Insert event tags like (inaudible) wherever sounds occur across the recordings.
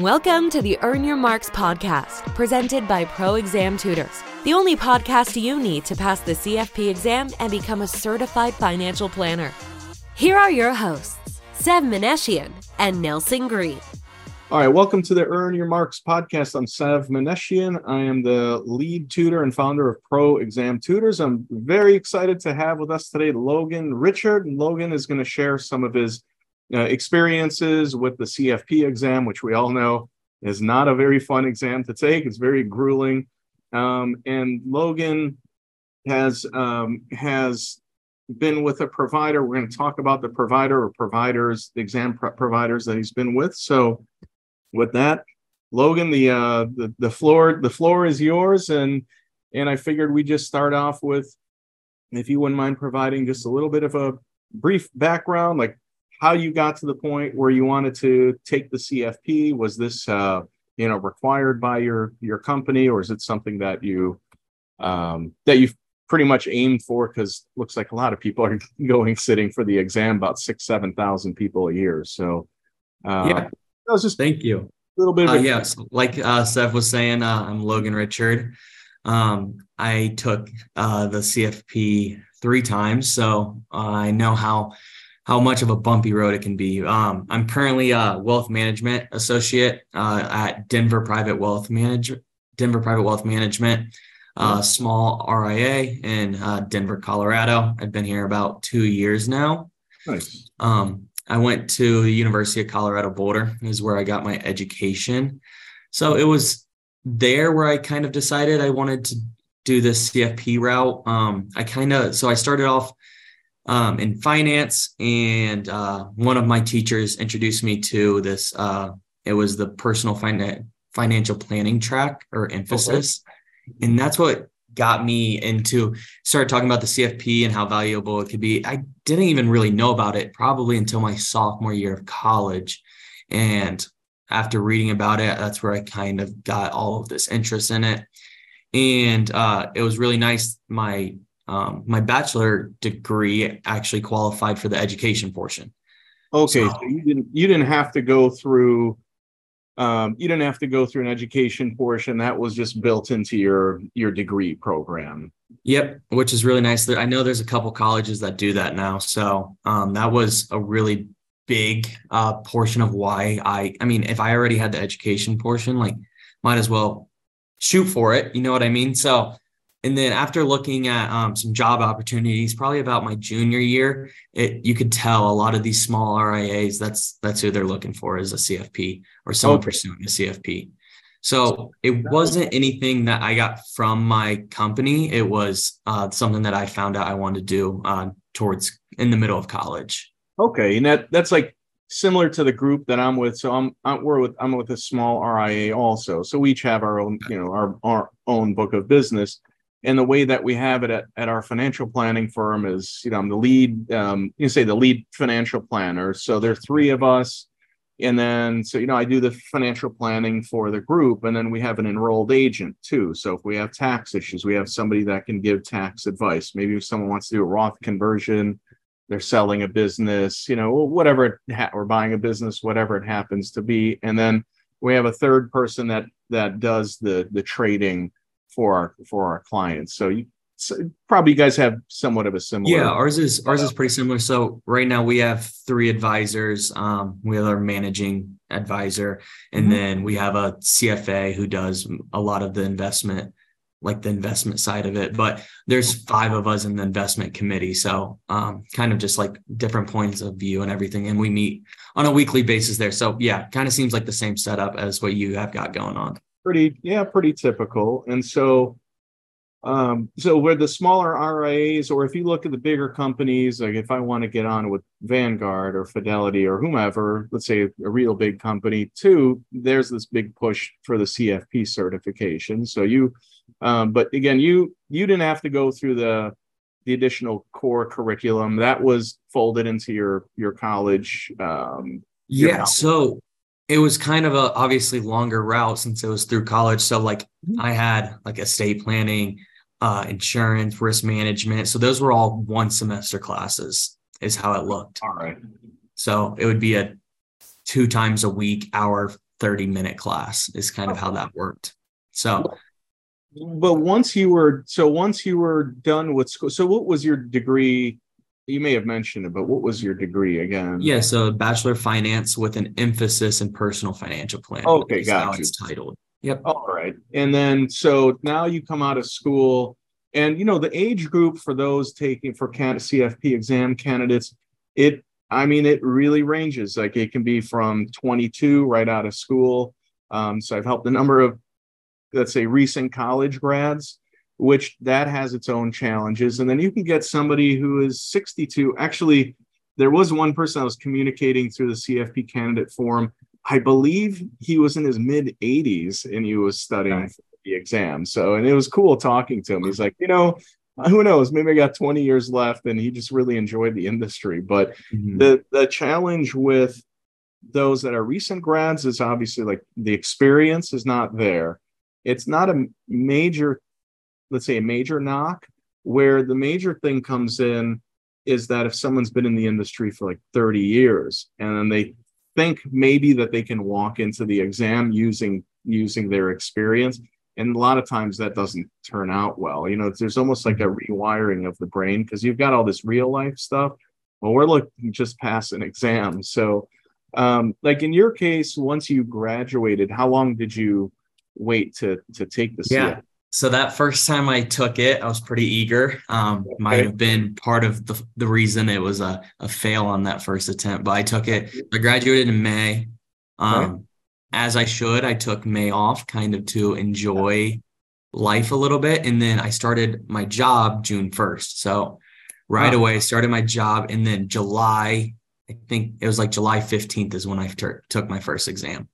Welcome to the Earn Your Marks podcast, presented by Pro Exam Tutors, the only podcast you need to pass the CFP exam and become a certified financial planner. Here are your hosts, Sev Maneshian and Nelson Green. All right, welcome to the Earn Your Marks podcast. I'm Sev Maneshian. I am the lead tutor and founder of Pro Exam Tutors. I'm very excited to have with us today Logan Richard. Logan is going to share some of his uh, experiences with the CFP exam, which we all know is not a very fun exam to take. It's very grueling. Um, and Logan has um, has been with a provider. We're going to talk about the provider or providers, the exam providers that he's been with. So, with that, Logan, the uh, the the floor the floor is yours, and and I figured we just start off with, if you wouldn't mind providing just a little bit of a brief background, like how you got to the point where you wanted to take the CFP. Was this uh, you know required by your your company, or is it something that you um, that you've pretty much aimed for? Because looks like a lot of people are (laughs) going sitting for the exam, about six seven thousand people a year. So uh, yeah, that was just thank you. A little bit. Of uh, yes, like uh, Sev was saying, uh, I'm Logan Richard. Um, I took uh, the CFP three times, so uh, I know how how much of a bumpy road it can be. Um, I'm currently a wealth management associate uh, at Denver Private Wealth Manage Denver Private Wealth Management, uh, small RIA in uh, Denver, Colorado. I've been here about two years now. Nice. Um, I went to the University of Colorado Boulder, is where I got my education. So it was there where I kind of decided I wanted to do this CFP route. Um, I kind of so I started off um, in finance, and uh, one of my teachers introduced me to this. Uh, it was the personal finan- financial planning track or emphasis, okay. and that's what got me into started talking about the CFP and how valuable it could be. I didn't even really know about it probably until my sophomore year of college, and after reading about it, that's where I kind of got all of this interest in it. And uh, it was really nice. My um, my bachelor degree actually qualified for the education portion. Okay, so, so you didn't you didn't have to go through um, you didn't have to go through an education portion. That was just built into your your degree program. Yep which is really nice. I know there's a couple colleges that do that now. So um, that was a really big uh, portion of why i i mean if i already had the education portion like might as well shoot for it. You know what i mean? So and then after looking at um, some job opportunities, probably about my junior year, it you could tell a lot of these small RIAs that's that's who they're looking for is a CFP or someone okay. pursuing a CFP. So it wasn't anything that I got from my company. It was uh, something that I found out I wanted to do uh, towards in the middle of college. Okay, and that that's like similar to the group that I'm with. So I'm, I'm we're with I'm with a small RIA also. So we each have our own you know our our own book of business and the way that we have it at, at our financial planning firm is you know i'm the lead um, you say the lead financial planner. So there are three of us. And then so you know i do the financial planning for the group. And then we have an enrolled agent too. So if we have tax issues we have somebody that can give tax advice. Maybe if someone wants to do a roth conversion they're selling a business you know whatever ha- or buying a business whatever it happens to be. And then we have a third person that that does the the trading for our for our clients. So you so probably you guys have somewhat of a similar. Yeah, ours is ours is pretty similar. So right now we have three advisors. Um, we have our managing advisor, and mm-hmm. then we have a CFA who does a lot of the investment, like the investment side of it. But there's five of us in the investment committee, so um, kind of just like different points of view and everything. And we meet on a weekly basis there. So yeah, kind of seems like the same setup as what you have got going on pretty yeah pretty typical and so um so where the smaller rias or if you look at the bigger companies like if i want to get on with vanguard or fidelity or whomever let's say a real big company too there's this big push for the cfp certification so you um but again you you didn't have to go through the the additional core curriculum that was folded into your your college um yeah college. so it was kind of a obviously longer route since it was through college. So like mm-hmm. I had like estate planning, uh, insurance, risk management. So those were all one semester classes is how it looked. All right. So it would be a two times a week hour 30 minute class is kind of how that worked. So but once you were so once you were done with school, so what was your degree? You may have mentioned it, but what was your degree again? Yeah, so bachelor of finance with an emphasis in personal financial planning. Okay, got you. It's titled. Yep. All right, and then so now you come out of school, and you know the age group for those taking for can CFP exam candidates, it I mean it really ranges. Like it can be from 22 right out of school. Um, so I've helped a number of let's say recent college grads which that has its own challenges. And then you can get somebody who is 62 actually there was one person i was communicating through the cfp candidate forum. I believe he was in his mid 80s and he was studying for the exam. So and it was cool talking to him. He's like you know who knows? Maybe i got 20 years left and he just really enjoyed the industry. But mm-hmm. the the challenge with those that are recent grads is obviously like the experience is not there. It's not a major, let's say a major knock, where the major thing comes in is that if someone's been in the industry for like 30 years and then they think maybe that they can walk into the exam using using their experience and a lot of times that doesn't turn out well. You know there's almost like a rewiring of the brain because you've got all this real life stuff. Well we're looking just past an exam. So um like in your case once you graduated how long did you wait to to take the yeah so that first time i took it i was pretty eager um okay. might have been part of the, the reason it was a, a fail on that first attempt but i took it i graduated in may um okay. as i should i took may off kind of to enjoy life a little bit and then i started my job june 1st so right away I started my job and then july i think it was like july 15th is when i t- took my first exam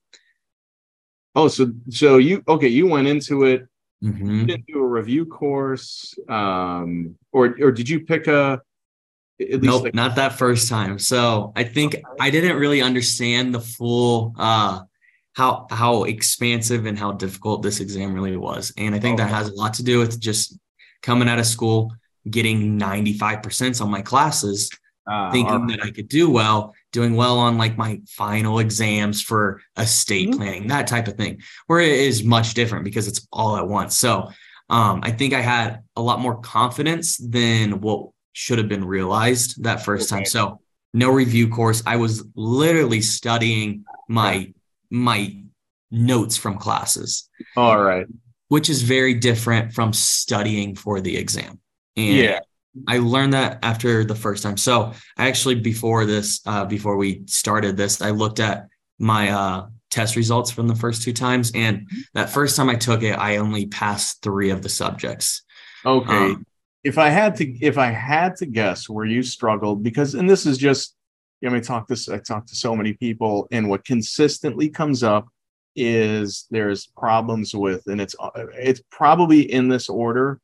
Oh, so so you okay? You went into it. Mm-hmm. You didn't do a review course, um, or or did you pick a? At least nope, like- not that first time. So I think okay. I didn't really understand the full uh, how how expansive and how difficult this exam really was, and I think okay. that has a lot to do with just coming out of school, getting ninety five percent on my classes, uh, thinking right. that I could do well, doing well on like my final exams for estate mm-hmm. planning, that type of thing, where it is much different because it's all at once. So um, I think I had a lot more confidence than what should have been realized that first okay. time. So no review course. I was literally studying my my notes from classes. All right. Which is very different from studying for the exam. And yeah. I learned that after the first time. So I actually before this, uh, before we started this, I looked at my uh, test results from the first two times, and that first time I took it, I only passed three of the subjects. Okay. Um, if I had to, if I had to guess where you struggled, because and this is just, I mean, talk this. I talk to so many people, and what consistently comes up is there's problems with, and it's it's probably in this order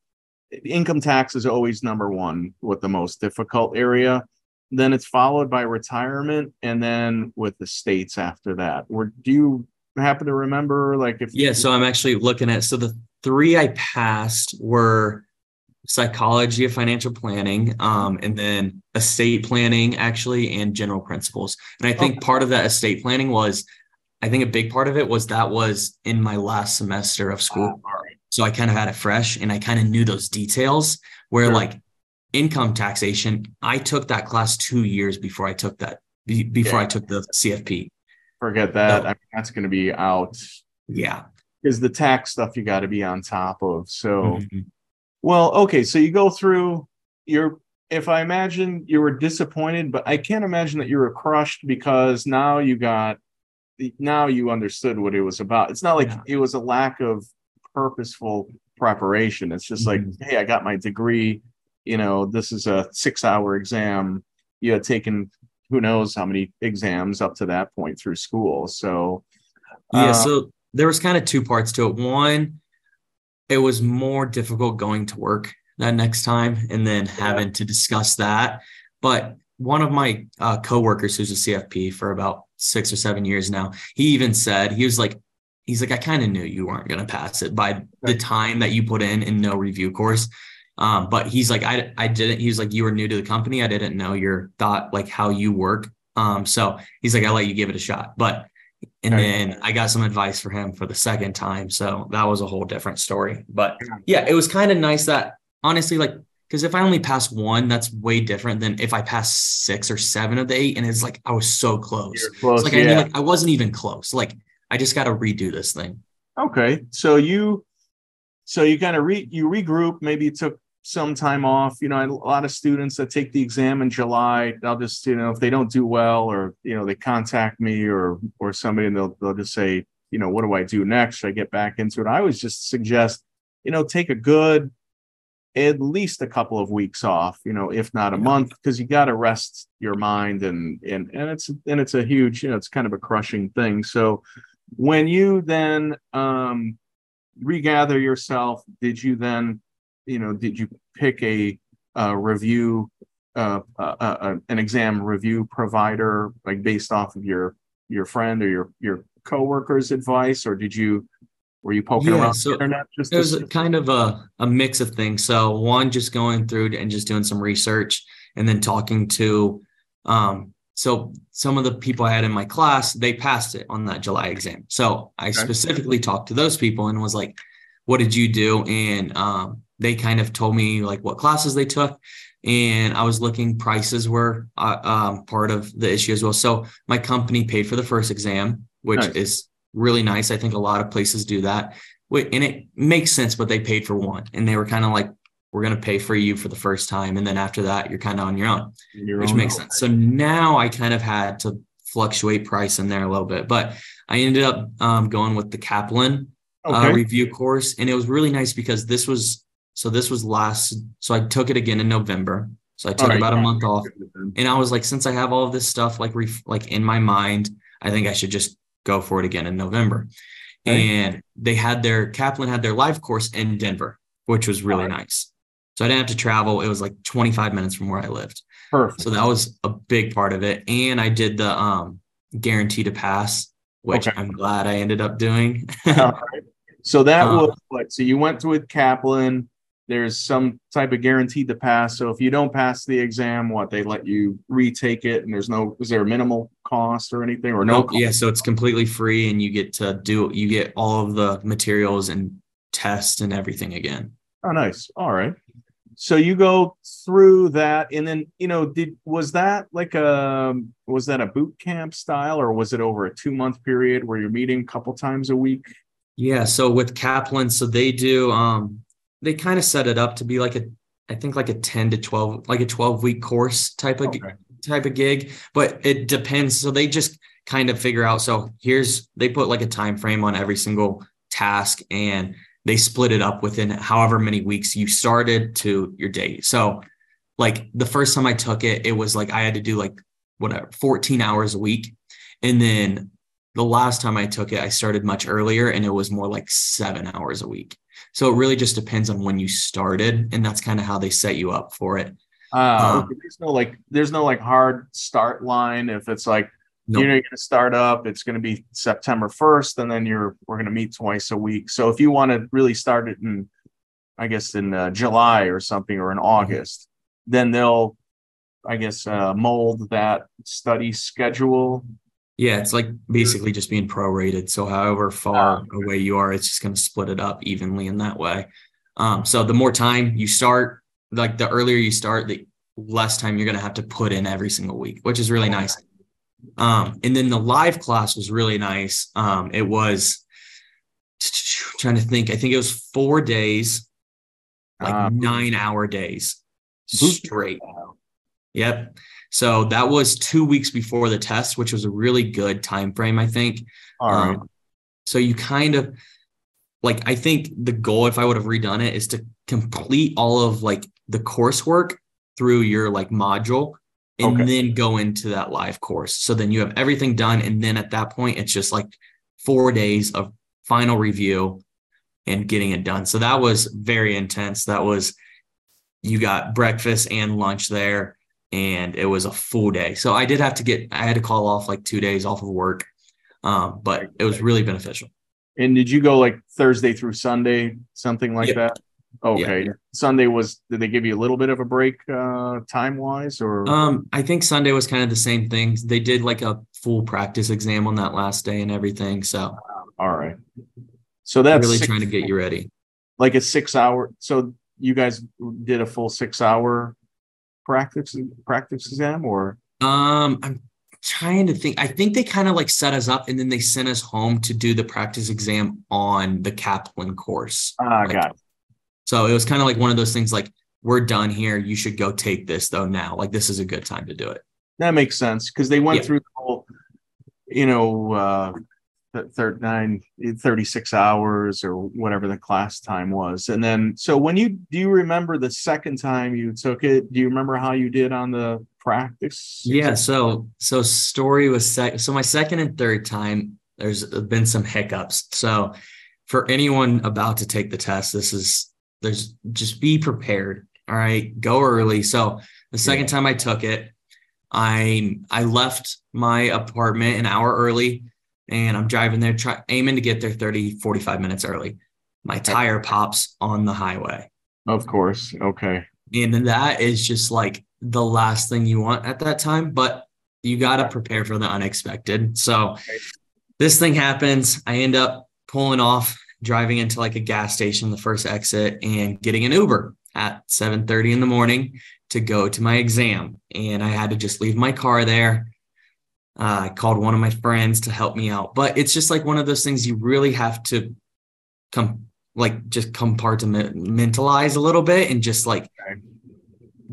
income tax is always number one with the most difficult area. Then it's followed by retirement, and then with the states after that. Or do you happen to remember, like, if yeah? So I'm actually looking at so the three I passed were psychology of financial planning, um, and then estate planning, actually, and general principles. And I think okay. part of that estate planning was, I think a big part of it was that was in my last semester of school. So I kind of had it fresh and I kind of knew those details where sure. like income taxation, I took that class two years before I took that, before yeah. I took the CFP. Forget that. So, I mean, that's going to be out. Yeah. Is the tax stuff you got to be on top of. So, mm-hmm. well, okay. So you go through your, if I imagine you were disappointed, but I can't imagine that you were crushed because now you got, now you understood what it was about. It's not like yeah. it was a lack of purposeful preparation. It's just mm-hmm. like, hey, I got my degree. You know, this is a six hour exam. You had taken who knows how many exams up to that point through school. So, yeah, uh, so there was kind of two parts to it. One, it was more difficult going to work that next time and then having to discuss that. But one of my uh, coworkers who's a CFP for about six or seven years now, he even said, he was like, he's like, I kind of knew you weren't going to pass it by the time that you put in in no review course. Um, but he's like, I, I didn't, he was like, you were new to the company. I didn't know your thought, like how you work. Um, so he's like, I'll let you give it a shot, but And Okay. then I got some advice for him for the second time. So that was a whole different story. But yeah, it was kind of nice that honestly, like, because if I only pass one, that's way different than if I pass six or seven of the eight. And it's like I was so close. Close. It's like I yeah. knew like I wasn't even close. Like I just got to redo this thing. Okay, so you, so you kind of re you regroup. Maybe you took some time off. You know, a lot of students that take the exam in July, they'll just you know if they don't do well or you know they contact me or or somebody and they'll they'll just say you know what do I do next? Should I get back into it? I always just suggest you know take a good at least a couple of weeks off you know if not a month because you got to rest your mind and and and it's and it's a huge you know it's kind of a crushing thing so when you then um regather yourself did you then you know did you pick a uh review uh, uh, uh an exam review provider like based off of your your friend or your your coworker's advice or did you were you poking Yeah, around so the internet just It was see- kind of a, a mix of things. So one, just going through and just doing some research and then talking to um so some of the people I had in my class, they passed it on that July exam. So I specifically talked to those people and was like, what did you do? And um they kind of told me like what classes they took. And I was looking, prices were uh, um, part of the issue as well. So my company paid for the first exam, which Nice. is really nice. I think a lot of places do that. And it makes sense, but they paid for one, and they were kind of like, "We're going to pay for you for the first time, and then after that, you're kind of on your own," your which own makes know. sense. So now I kind of had to fluctuate price in there a little bit, but I ended up um, going with the Kaplan uh, review course, and it was really nice because this was so this was last. So I took it again in November. So I took right, about a month off, and I was like, since I have all of this stuff like ref- like in my mind, I think I should just go for it again in November. Okay. And they had their Kaplan had their live course in Denver, which was really Alright. nice. So I didn't have to travel. It was like 25 minutes from where I lived. perfect So that was a big part of it. And I did the um guarantee to pass, which Okay. I'm glad I ended up doing. (laughs) Right. So that Um, was what? So you went to with Kaplan. There's some type of guaranteed to pass. So if you don't pass the exam, what they let you retake it, and there's no is there a minimal cost or anything or no? Nope, yeah, so it's completely free and you get to do you get all of the materials and tests and everything again. Oh, nice. All right. So you go through that, and then you know, did was that like a was that a boot camp style, or was it over a two month period where you're meeting a couple times a week? Yeah, so with Kaplan, so they do um they kind of set it up to be like a I think like a 10 to 12 like a 12 week course type of Okay. type of gig, but it depends. So they just kind of figure out so here's they put like a time frame on every single task and they split it up within however many weeks you started to your date. So like the first time I took it, it was like I had to do like whatever 14 hours a week. And then the last time I took it, I started much earlier and it was more like seven hours a week. So it really just depends on when you started. And that's kind of how they set you up for it. Uh, Um, there's no like there's no like hard start line if it's like Nope. you know you're going to start up it's going to be september 1st and then you're we're going to meet twice a week so if you want to really start it in i guess in uh, july or something or in august then they'll i guess uh, mold that study schedule Yeah, it's like basically just being prorated. So however far away you are, it's just going to split it up evenly in that way. Um, so the more time you start, like the earlier you start, the less time you're going to have to put in every single week, which is really nice. Um, and then the live class was really nice. Um, it was trying to think, I think it was four days, like Uh, nine hour days straight. Yep. So that was two weeks before the test, which was a really good time frame, I think. right Um, so you kind of like I think the goal, if I would have redone it, is to complete all of like the coursework through your like module and Okay. then go into that live course. So then you have everything done. And then at that point, it's just like four days of final review and getting it done. So that was very intense. That was you got breakfast and lunch there and it was a full day. So I did have to get I had to call off like 2 days off of work. Um, but it was really beneficial. and did you go like thursday through sunday something like Yep. that okay sunday was did they give you a little bit of a break uh time wise or Um, I think Sunday was kind of the same thing. They did like a full practice exam on that last day and everything. So, all right. So that's really six, trying to get you ready. Like a six hour. So you guys did a full six hour practice practice exam or? Um, I'm trying to think. I think they kind of like set us up and then they sent us home to do the practice exam on the Kaplan course. Ah, like, got it. So it was kind of like one of those things like, we're done here. You should go take this though now. Like this is a good time to do it. That makes sense because they went yeah. through the whole, you know, uh, 39, 36 hours or whatever the class time was. And then, so when you do you remember the second time you took it? Do you remember how you did on the practice? Yeah. So, so story was sec- so my second and third time, there's been some hiccups. So, for anyone about to take the test, this is there's just be prepared. All right, go early. So the second yeah. time I took it, I I left my apartment an hour early and I'm driving there try, aiming to get there 30 45 minutes early. My tire pops on the highway. Of course. Okay. And that is just like the last thing you want at that time, but you got to prepare for the unexpected. So this thing happens. I end up pulling off, driving into like a gas station, the first exit, and getting an Uber at 7:30 in the morning to go to my exam. And I had to just leave my car there. Uh, I called one of my friends to help me out. But it's just like one of those things you really have to come like just compartmentalize a little bit and just like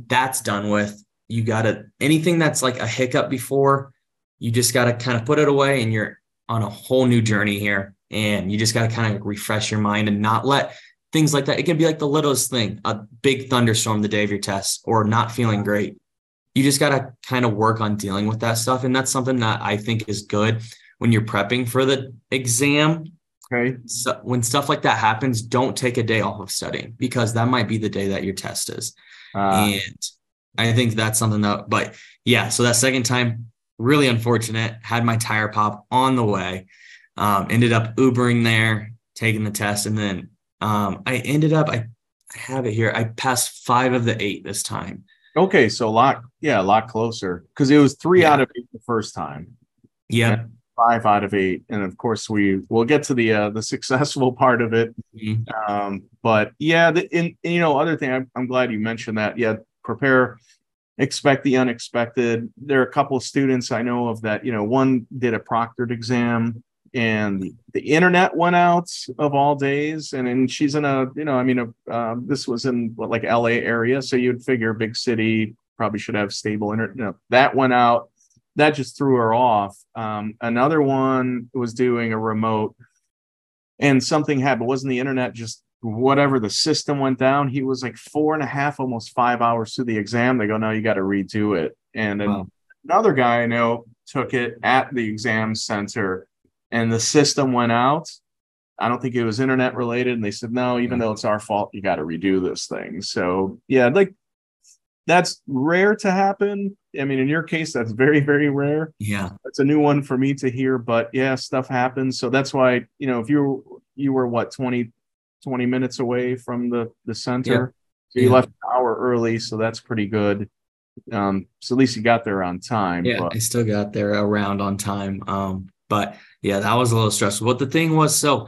that's done with. You gotta anything that's like a hiccup before, you just gotta kind of put it away and you're on a whole new journey here. And you just gotta kind of refresh your mind and not let things like that. It can be like the littlest thing, a big thunderstorm the day of your test, or not feeling great. You just got to kind of work on dealing with that stuff. And that's something that I think is good when you're prepping for the exam. Okay. So when stuff like that happens, don't take a day off of studying because that might be the day that your test is. Uh, and I think that's something that, but yeah, so that second time, really unfortunate, had my tire pop on the way, um, ended up Ubering there, taking the test, and then um, I ended up, I, I have it here. I passed five of the eight this time. Okay, so a lot, yeah, a lot closer because it was three yeah. out of eight the first time. Yeah, five out of eight, and of course we will get to the uh, the (laughs) successful part of it. Mm-hmm. Um, but yeah, the, in, in, you know, other thing, I'm, I'm glad you mentioned that. Yeah, prepare, expect the unexpected. There are a couple of students I know of that. You know, one did a proctored exam and the internet went out of all days. And and she's in a you know i mean a, um, this was in what, like la area. So you'd figure big city probably should have stable internet you know, that went out. That just threw her off. Um, another one was doing a remote and something happened. Wasn't the internet just whatever the system went down. He was like four and a half almost five hours through the exam. They go no you got to redo it. And then wow. another guy i know took it at the exam center and the system went out. I don't think it was internet related. And they said, no, even though it's our fault, you got to redo this thing. So, yeah, like that's rare to happen. I mean, in your case, that's very, very rare. Yeah. That's a new one for me to hear, but yeah, stuff happens. So that's why, you know, if you you were what 20, 20 minutes away from the, the center, yeah. so you yeah. left an hour early. So that's pretty good. Um, so at least you got there on time. Yeah. But. I still got there around on time. Um, but yeah, that was a little stressful. But the thing was, so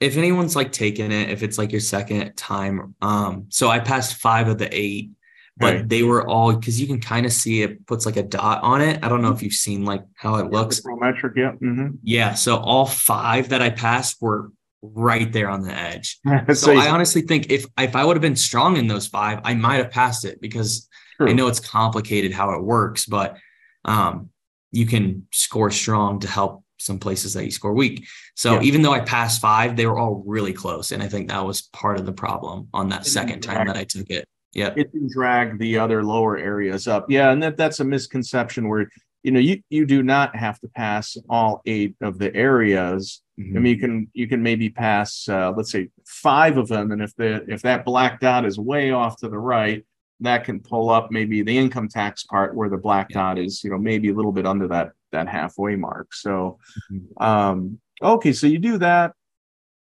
if anyone's like taking it, if it's like your second time, um, so I passed five of the eight, but right. they were all because you can kind of see it puts like a dot on it. I don't know if you've seen like how it looks. Prometric, yeah. Mm-hmm. Yeah. So all five that I passed were right there on the edge. (laughs) so I honestly think if if I would have been strong in those five, I might have passed it because True. I know it's complicated how it works, but um, you can score strong to help some places that you score weak. So yeah. even though I passed five, they were all really close. And I think that was part of the problem on that second time that I took it. Yeah. It can drag the other lower areas up. Yeah. And that, that's a misconception where, you know, you, you do not have to pass all eight of the areas. Mm-hmm. I mean, you can, you can maybe pass, uh, let's say five of them. And if the, if that black dot is way off to the right, that can pull up maybe the income tax part where the black yeah. dot is, you know, maybe a little bit under that that halfway mark. So, mm-hmm. um, okay, so you do that,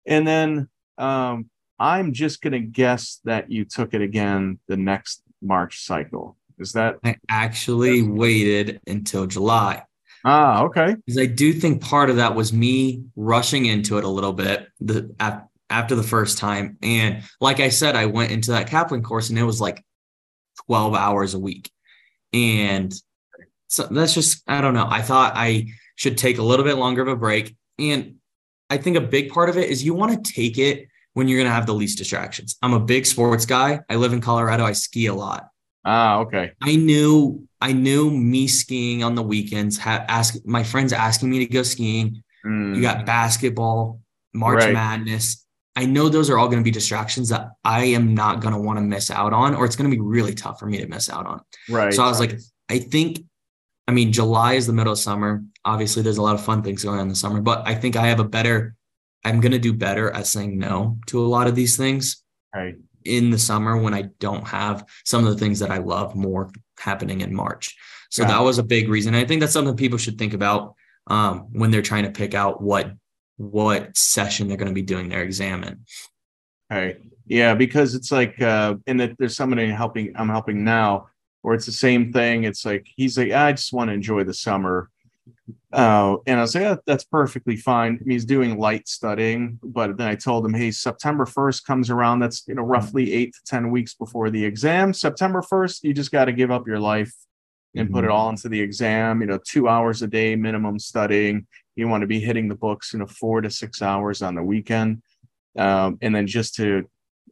and then um, I'm just gonna guess that you took it again the next March cycle. Is that? I actually waited until July. Ah, okay. Because I do think part of that was me rushing into it a little bit the after the first time. And like I said, I went into that Kaplan course and it was like 12 hours a week. And so that's just, I don't know. I thought I should take a little bit longer of a break. And I think a big part of it is you want to take it when you're going to have the least distractions. I'm a big sports guy. I live in Colorado. I ski a lot. Ah, okay. I knew I knew me skiing on the weekends. Ha- ask my friends asking me to go skiing. Mm. You got basketball, March right. Madness. I know those are all going to be distractions that I am not going to want to miss out on, or it's going to be really tough for me to miss out on. Right. So I was right. like, I think, I mean, July is the middle of summer. Obviously, there's a lot of fun things going on in the summer, but I think I have a better, I'm going to do better at saying no to a lot of these things. Right in the summer when I don't have some of the things that I love more happening in March. So yeah. that was a big reason. I think that's something people should think about um, when they're trying to pick out what what session they're going to be doing their exam in. Right. Yeah, because it's like, uh, and that there's somebody helping. I'm helping now, where it's the same thing. It's like he's like, I just want to enjoy the summer, uh, and I was like, yeah, that's perfectly fine. he's doing light studying, but then I told him, hey, September 1st comes around. That's you know roughly eight to ten weeks before the exam. September 1st, you just got to give up your life and mm-hmm. put it mm-hmm. all into the exam. You know, two hours a day minimum studying. You want to be hitting the books, you know, four to six hours on the weekend, um, and then just to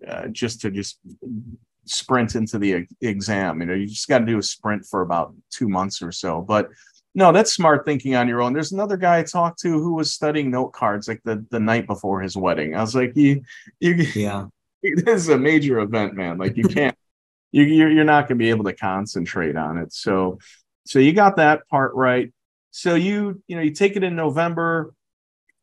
uh, just to just sprint into the exam. You know, you just got to do a sprint for about two months or so, but no, that's smart thinking on your own. There's another guy I talked to who was studying note cards like the, the night before his wedding. I was like, you, you, yeah, (laughs) this is a major event, man. Like you can't, (laughs) you, you're, you're not going to be able to concentrate on it. So, so you got that part right. So you, you know, you take it in November,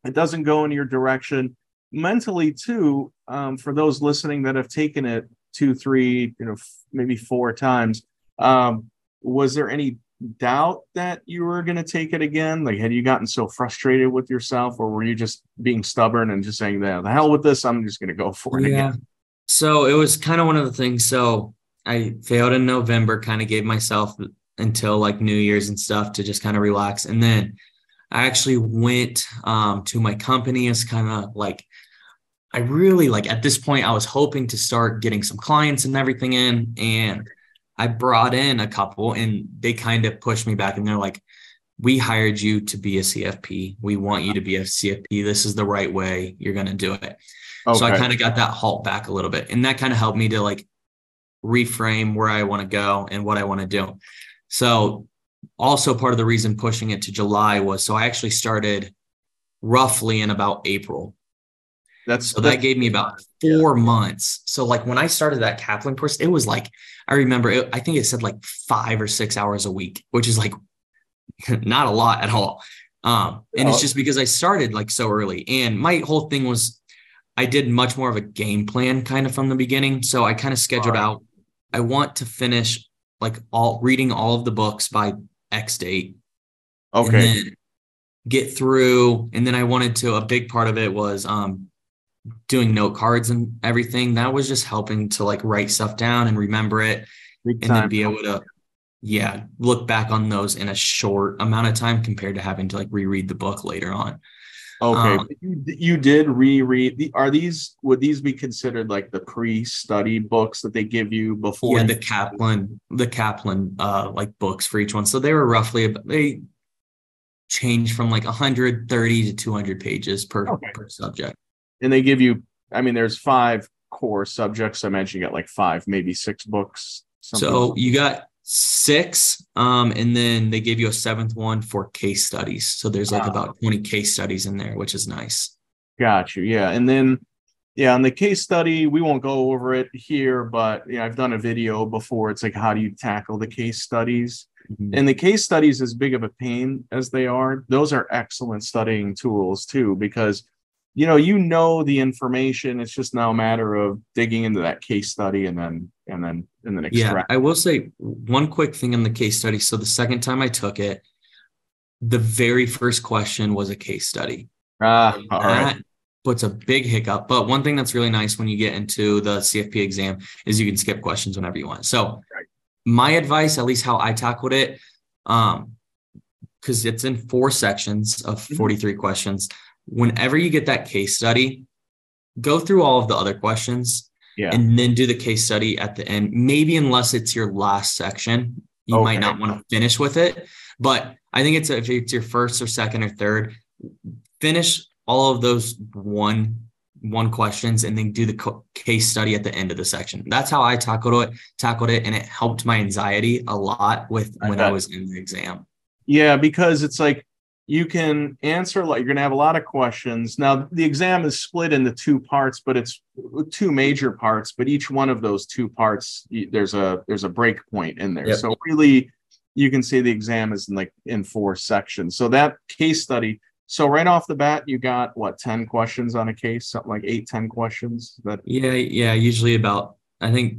it doesn't go in your direction mentally too. Um, for those listening that have taken it two, three, you know, f- maybe four times, um, was there any doubt that you were going to take it again? Like, had you gotten so frustrated with yourself, or were you just being stubborn and just saying, "The hell with this, I'm just going to go for it yeah. again"? So it was kind of one of the things. So I failed in November, kind of gave myself until like New Year's and stuff to just kind of relax, and then I actually went um, to my company as kind of like. I really like at this point, I was hoping to start getting some clients and everything in. And I brought in a couple and they kind of pushed me back and they're like, we hired you to be a CFP. We want you to be a CFP. This is the right way. You're going to do it. Okay. So I kind of got that halt back a little bit. And that kind of helped me to like reframe where I want to go and what I want to do. So also part of the reason pushing it to July was so I actually started roughly in about April. That's so that gave me about four yeah. months. So like when I started that Kaplan course, it was like I remember it, I think it said like five or six hours a week, which is like (laughs) not a lot at all. Um, and it's just because I started like so early. And my whole thing was I did much more of a game plan kind of from the beginning. So I kind of scheduled right. out. I want to finish like all reading all of the books by X date. Okay. get through. And then I wanted to, a big part of it was um doing note cards and everything that was just helping to like write stuff down and remember it Big and then be able to yeah look back on those in a short amount of time compared to having to like reread the book later on. Okay um, you, you did reread the, are these would these be considered like the pre-study books that they give you before yeah the kaplan the kaplan uh like books for each one. So they were roughly they change from like 130 to 200 pages per, okay. per subject and they give you i mean there's five core subjects. I imagine you got like five maybe six books so you got six um and then they gave you a seventh one for case studies. So there's like about 20 case studies in there which is nice. Got you. Yeah. And then yeah on the case study we won't go over it here but yeah i've done a video before. It's like how do you tackle the case studies? Mm-hmm. and the case studies as big of a pain as they are those are excellent studying tools too because you know you know the information it's just now a matter of digging into that case study and then and then and then extract. yeah i will say one quick thing in the case study so the second time i took it the very first question was a case study ah all that right. puts a big hiccup but one thing that's really nice when you get into the cfp exam is you can skip questions whenever you want so right. my advice at least how i tackled it um because it's in four sections of Mhm. 43 questions. Whenever you get that case study, go through all of the other questions Yeah. and then do the case study at the end. Maybe unless it's your last section, you might not want to finish with it. But I think it's if it's your first or second or third, finish all of those one one questions and then do the co- case study at the end of the section. That's how I tackled it, tackled it, and it helped my anxiety a lot with I when I was in the exam. Yeah, because it's like you can answer like you're gonna have a lot of questions. Now the exam is split into two parts, but it's two major parts. But each one of those two parts, there's a there's a break point in there. Yep. So really, you can see the exam is in like in four sections. So that case study. So right off the bat, you got what ten questions on a case, something like eight, ten questions. That Yeah, yeah, usually about I think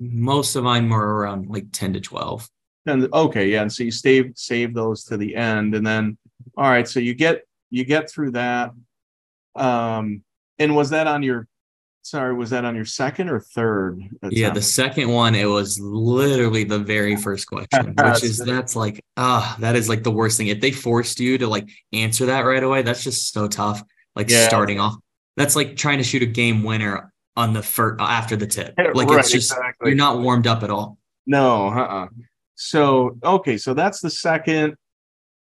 most of mine were around like 10 to 12. And okay, yeah, and so you save save those to the end, and then all right, so you get you get through that. Um, and was that on your sorry, was that on your second or third? Yeah, the second one, it was literally the very first question, (laughs) which is that's like, ah, that is like the worst thing. If they forced you to like answer that right away, that's just so tough. Like Yeah. starting off, that's like trying to shoot a game winner on the first after the tip. (laughs) Like Right, it's just exactly. you're not warmed up at all. No, uh-uh. So okay, so that's the second.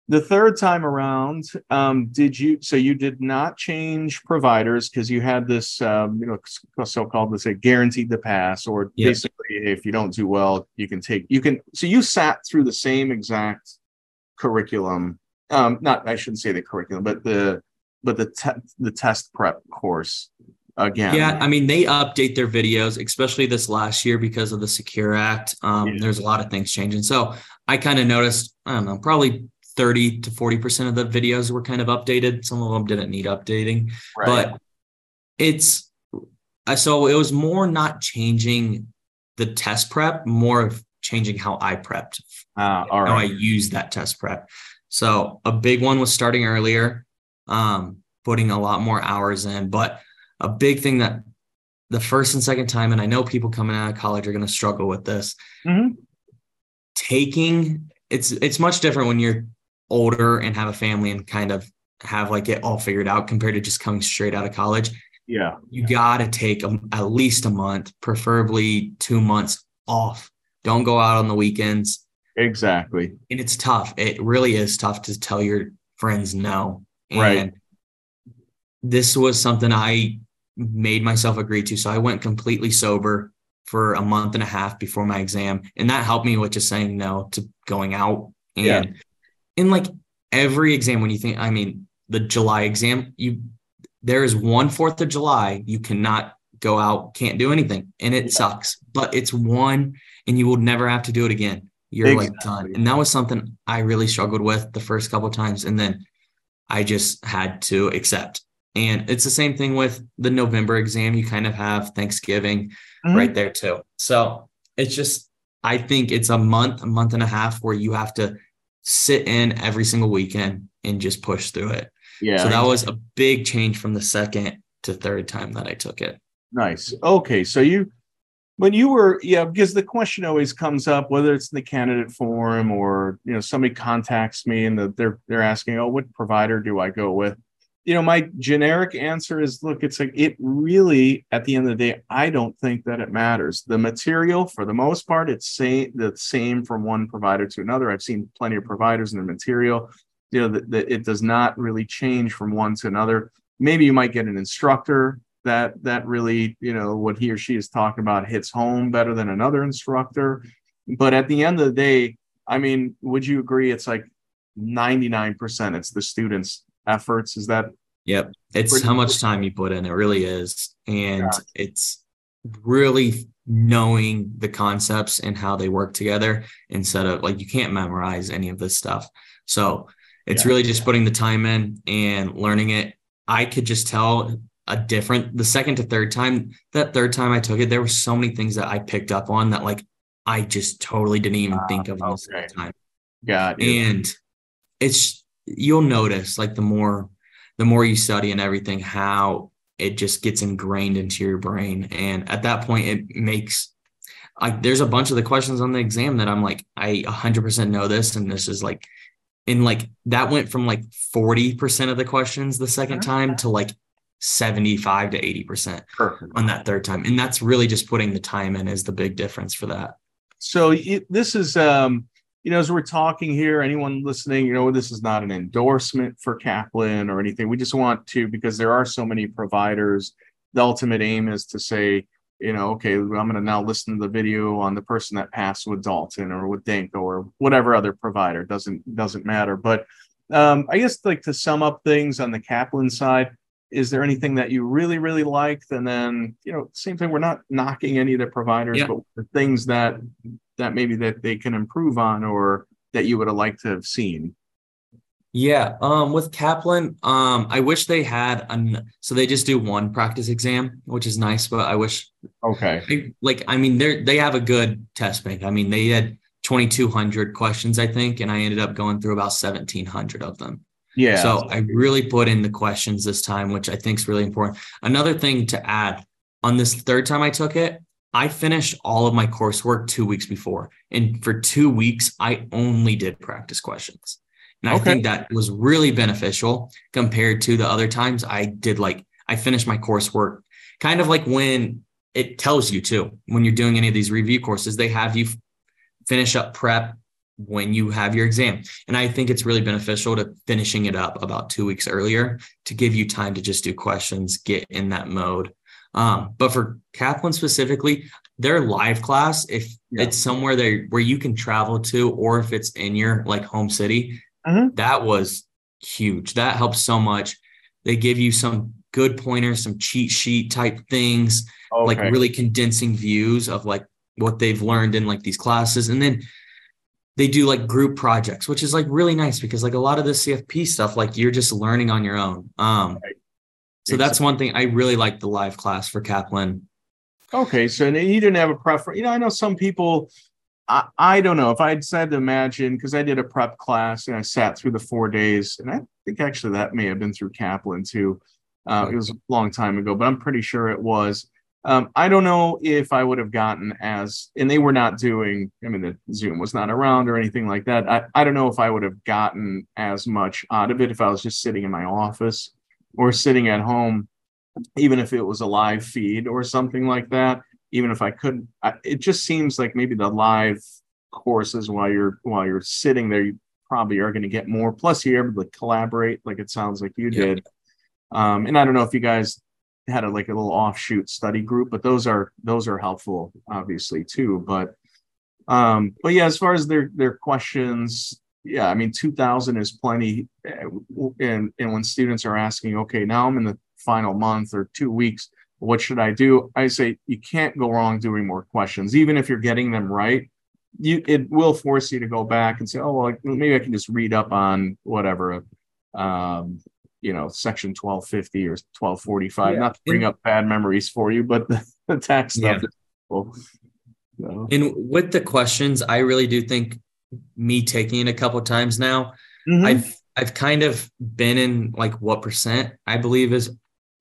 The third time around, um, did you? So you did not change providers because you had this, um, you know, so-called let's say guaranteed to pass, or basically, if you don't do well, you can take. You can. So you sat through the same exact curriculum. Um, not I shouldn't say the curriculum, but the but the te- the test prep course again. Yeah, I mean they update their videos, especially this last year because of the Secure Act. Um, Yeah. There's a lot of things changing. So I kind of noticed, I don't know, probably 30 to 40% of the videos were kind of updated. Some of them didn't need updating, right. but it's I so it was more not changing the test prep, more of changing how I prepped, Ah, all how I right. use that test prep. So a big one was starting earlier, um, putting a lot more hours in. But a big thing that the first and second time, and I know people coming out of college are going to struggle with this, Mhm. taking it's it's much different when you're older and have a family and kind of have like it all figured out compared to just coming straight out of college. Yeah. You got to take a, at least a month, preferably two months off. Don't go out on the weekends Exactly. and it's tough. It really is tough to tell your friends no. And Right. this was something I made myself agree to. So I went completely sober for a month and a half before my exam. And that helped me with just saying no to going out. And Yeah. In like every exam, when you think, I mean, the July exam, you there is one fourth of July, you cannot go out, can't do anything. And it Yeah. sucks. But it's one and you will never have to do it again you're like done. And that was something I really struggled with the first couple of times. And then I just had to accept. And it's the same thing with the November exam. You kind of have Thanksgiving Mhm. right there too. So it's just, I think it's a month, a month and a half where you have to sit in every single weekend and just push through it. Yeah. So that was a big change from the second to third time that I took it. Nice. Okay. So you, when you were, yeah, because the question always comes up, whether it's in the candidate forum or, you know, somebody contacts me and the, they're, they're asking, oh, what provider do I go with? You know, my generic answer is, look, it's like, it really, at the end of the day, I don't think that it matters. The material, for the most part, it's same, the same from one provider to another. I've seen plenty of providers and the material, you know, that, that it does not really change from one to another. Maybe you might get an instructor that that really you know what he or she is talking about hits home better than another instructor but at the end of the day i mean would you agree it's like 99% it's the students efforts is that Yep. It's how much time you put in. It really is. And Yeah. it's really knowing the concepts and how they work together instead of like you can't memorize any of this stuff. So it's Yeah. really just putting the time in and learning it. I could just tell a different the second to third time. That third time I took it, there were so many things that I picked up on that like I just totally didn't even ah, think of in the second time got you. and it's you'll notice like the more the more you study and everything how it just gets ingrained into your brain and at that point it makes like there's a bunch of the questions on the exam that i'm like i 100% know this and this is like and like that went from like 40% of the questions the 2nd time to like 75 to 80% Perfect. on that third time. And that's really just putting the time in is the big difference for that. So it, this is, um, you know, as we're talking here, anyone listening, you know, this is not an endorsement for Kaplan or anything. We just want to, because there are so many providers, the ultimate aim is to say, you know, okay, I'm going to now listen to the video on the person that passed with Dalton or with Danko or whatever other provider. Doesn't doesn't matter. But um, I guess like to sum up things on the Kaplan side, is there anything that you really really liked? And then you know, same thing. We're not knocking any of the providers, Yeah. but the things that that maybe that they can improve on or that you would have liked to have seen. Yeah, um, with Kaplan, um, I wish they had an so they just do one practice exam, which is nice, but I wish Okay. I, like I mean they're they have a good test bank. I mean they had 2200 questions I think and I ended up going through about 1700 of them. Yeah. So I really put in the questions this time, which I think is really important. Another thing to add on this third time I took it, I finished all of my coursework two weeks before. And for two weeks, I only did practice questions. And I Okay. think that was really beneficial compared to the other times I did like, I finished my coursework kind of like when it tells you to, when you're doing any of these review courses, they have you finish up prep when you have your exam. And I think it's really beneficial to finishing it up about two weeks earlier to give you time to just do questions, get in that mode. Um, but for Kaplan specifically, their live class, if Yeah. it's somewhere there where you can travel to, or if it's in your like home city, Mhm. that was huge. That helps so much. They give you some good pointers, some cheat sheet type things okay. like really condensing views of like what they've learned in like these classes and then they do like group projects which is like really nice because like a lot of the cfp stuff like you're just learning on your own um Right. so that's one thing i really like the live class for kaplan Okay, so you didn't have a preference. You know, I know some people. I, I don't know if I'd said to imagine because I did a prep class and I sat through the four days, and I think actually that may have been through Kaplan too. Uh, it was a long time ago, but I'm pretty sure it was. Um, I don't know if I would have gotten as, and they were not doing. I mean, the Zoom was not around or anything like that. I, I don't know if I would have gotten as much out of it if I was just sitting in my office or sitting at home even if it was a live feed or something like that even if i could I, it just seems like maybe the live courses while you're while you're sitting there you probably are going to get more plus you're able to collaborate like it sounds like you Yeah. did um and i don't know if you guys had a like a little offshoot study group but those are those are helpful obviously too but um but yeah as far as their their questions yeah i mean 2000 is plenty uh, and and when students are asking okay now i'm in the final month or two weeks what should i do? I say you can't go wrong doing more questions even if you're getting them right. You it will force you to go back and say oh well maybe i can just read up on whatever um you know section 1250 or 1245 Yeah. not to bring And- up bad memories for you but (laughs) the, the tax stuff Yeah. is cool. So, and with the questions i really do think me taking it a couple times now mhm. I've I've kind of been in like what percent I believe is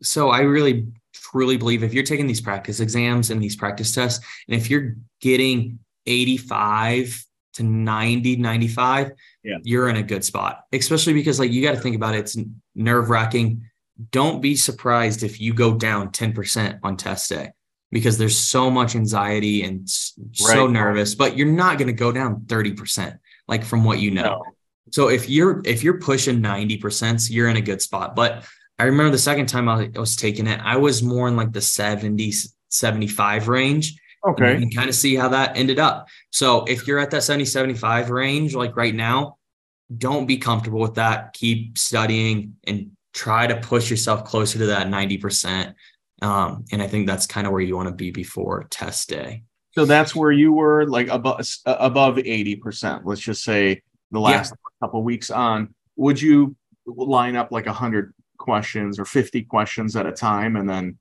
so I really truly believe if you're taking these practice exams and these practice tests and if you're getting 85 to 90 95 Yeah. you're in a good spot especially because like you got to think about it it's nerve wracking don't be surprised if you go down 10% on test day because there's so much anxiety and so Right. nervous but you're not going to go down 30% like from what you know No. so if you're if you're pushing 90%, you're in a good spot. But I remember the second time I was taking it, I was more in like the 70, 75 range. And okay can kind of see how that ended up. So if you're at that 70, 75 range, like right now, don't be comfortable with that. Keep studying and try to push yourself closer to that 90%. Um, and I think that's kind of where you want to be before test day. So that's where you were like above above 80%. Let's just say the Yeah. last couple weeks on. Would you line up like 100 questions or 50 questions at a time and then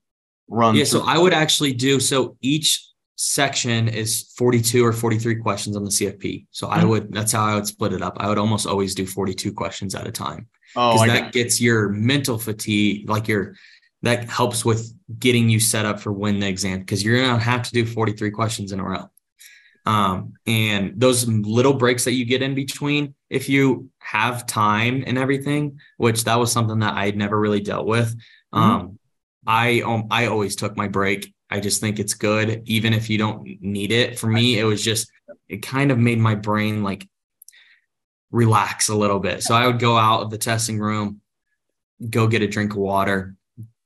run Yeah, so I would actually do so each section is 42 or 43 questions on the CFP. So I Mhm. would that's how I would split it up. I would almost always do 42 questions at a time Oh, because I that got, gets your mental fatigue like your that helps with getting you set up for when the exam because you're going to have to do 43 questions in a row. Um, and those little breaks that you get in between, if you have time and everything, which that was something that I'd never really dealt with. Mm-hmm. Um, I um, I always took my break. I just think it's good, even if you don't need it. For me, it was just it kind of made my brain like relax a little bit. So I would go out of the testing room, go get a drink of water,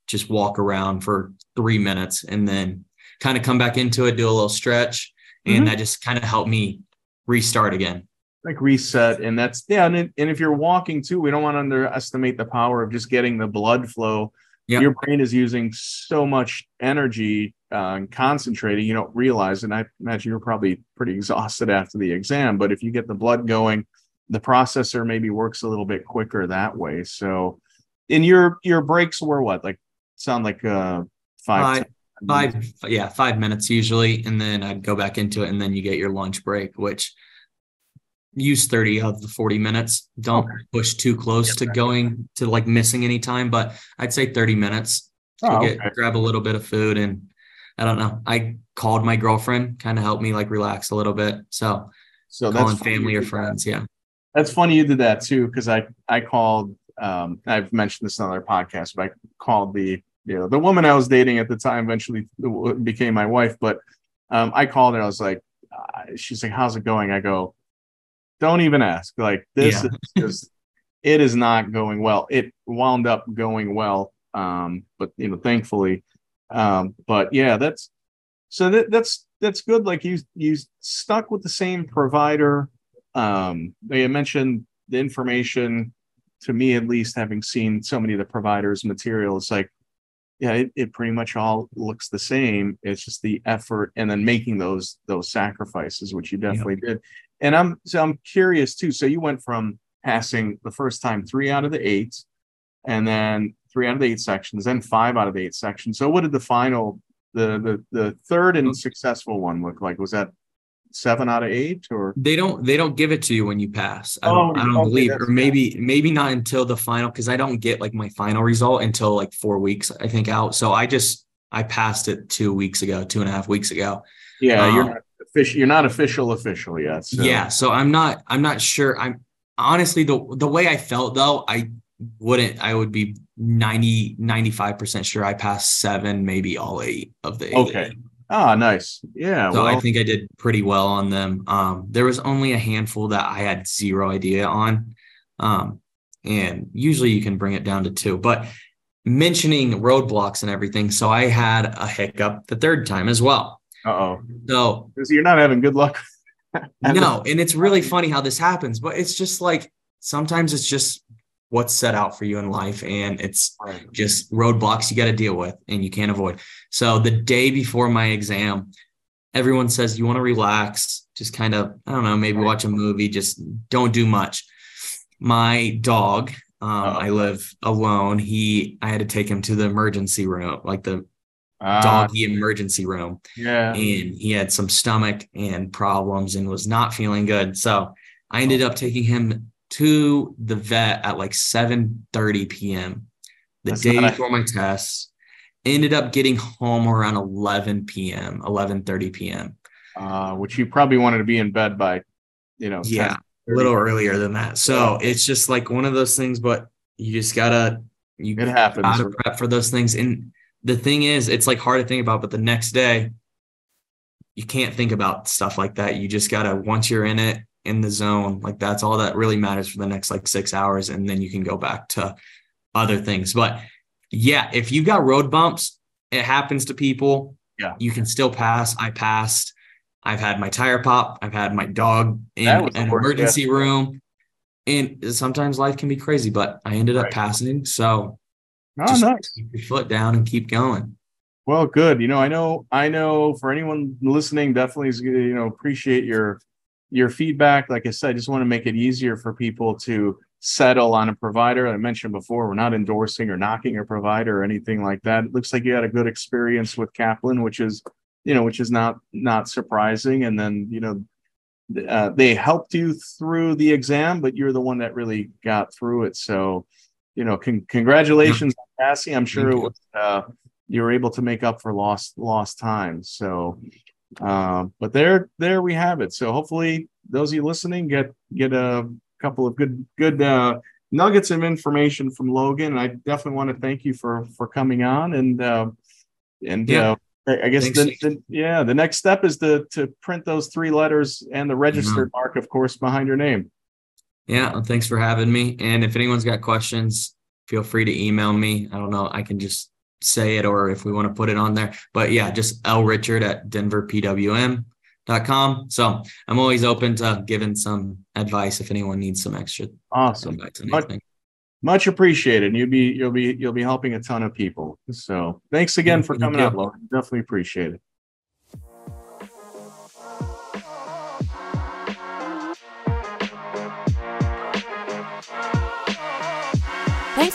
just walk around for three minutes, and then kind of come back into it, do a little stretch, and mm-hmm. that just kind of helped me restart again. Like reset, and that's yeah. And, and if you're walking too, we don't want to underestimate the power of just getting the blood flow. Yep. Your brain is using so much energy uh, concentrating, you don't realize. And I imagine you're probably pretty exhausted after the exam. But if you get the blood going, the processor maybe works a little bit quicker that way. So, in your your breaks were what like sound like uh five, five, five yeah five minutes usually, and then I'd go back into it, and then you get your lunch break, which use 30 of the 40 minutes don't okay. push too close to going to like missing any time but i'd say 30 minutes to oh, get okay. grab a little bit of food and i don't know i called my girlfriend kind of helped me like relax a little bit so so calling family or friends that. yeah that's funny you did that too because i i called um i've mentioned this on other podcast but i called the you know the woman i was dating at the time eventually became my wife but um i called her i was like uh, she's like how's it going i go don't even ask. Like this yeah. is just it is not going well. It wound up going well. Um, but you know, thankfully. Um, but yeah, that's so that, that's that's good. Like you you stuck with the same provider. Um, they mentioned the information to me at least, having seen so many of the providers' materials, like yeah, it, it pretty much all looks the same. It's just the effort and then making those those sacrifices, which you definitely did. And I'm so I'm curious too. So you went from passing the first time three out of the eight, and then three out of the eight sections, then five out of the eight sections. So what did the final, the the the third and successful one look like? Was that seven out of eight or they don't they don't give it to you when you pass i don't, oh, I don't okay, believe or maybe bad. maybe not until the final because i don't get like my final result until like four weeks i think out so i just i passed it two weeks ago two and a half weeks ago yeah um, you're not official. You're not official official yet. So. Yeah, so I'm not. I'm not sure. I'm honestly the the way I felt though. I wouldn't. I would be 90 95 percent sure I passed seven, maybe all eight of the. Okay. Ah, nice. Yeah. So well. I think I did pretty well on them. Um, there was only a handful that I had zero idea on. Um, and usually you can bring it down to two, but mentioning roadblocks and everything. So I had a hiccup the third time as well oh. So you're not having good luck. (laughs) no, and it's really funny how this happens, but it's just like sometimes it's just what's set out for you in life and it's just roadblocks you got to deal with and you can't avoid. So the day before my exam, everyone says you want to relax, just kind of, I don't know, maybe watch a movie, just don't do much. My dog, um, I live alone. He, I had to take him to the emergency room, like the uh, doggy emergency room. Yeah. And he had some stomach and problems and was not feeling good. So I ended up taking him to the vet at like 7 30 p.m. the That's day before my test. Ended up getting home around 11 p.m., 11 30 p.m. Uh, which you probably wanted to be in bed by, you know, yeah, a little earlier than that. So it's just like one of those things, but you just gotta you it happens. gotta prep for those things. And the thing is, it's like hard to think about, but the next day, you can't think about stuff like that. You just gotta once you're in it, in the zone, like that's all that really matters for the next like six hours, and then you can go back to other things. But yeah, if you've got road bumps, it happens to people. Yeah, you can still pass. I passed. I've had my tire pop. I've had my dog in an emergency yeah. room. And sometimes life can be crazy, but I ended up right. passing. So Oh, Just nice. Keep your foot down and keep going. Well, good. You know, I know, I know for anyone listening, definitely is you know, appreciate your your feedback. Like I said, I just want to make it easier for people to settle on a provider. I mentioned before, we're not endorsing or knocking a provider or anything like that. It looks like you had a good experience with Kaplan, which is, you know, which is not not surprising. And then, you know, uh, they helped you through the exam, but you're the one that really got through it. So you know, con- congratulations on passing. I'm sure it was, uh, you were able to make up for lost lost time. So, uh, but there there we have it. So hopefully those of you listening get get a couple of good good uh, nuggets of information from Logan. I definitely want to thank you for for coming on and uh, and Yeah. uh, I guess the, the yeah the next step is to to print those three letters and the registered mark, of course, behind your name. Yeah, well, thanks for having me. And if anyone's got questions, feel free to email me. I don't know, I can just say it or if we want to put it on there. But yeah, just L Richard at denverpwm.com. So I'm always open to giving some advice if anyone needs some extra Awesome. Much-. Much appreciated. You'll be you'll be you'll be helping a ton of people. So thanks again for coming you. Logan. Definitely appreciate it.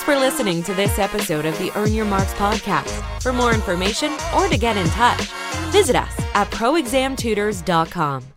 Thanks for listening to this episode of the Earn Your Marks podcast. For more information or to get in touch, visit us at proexamtutors.com.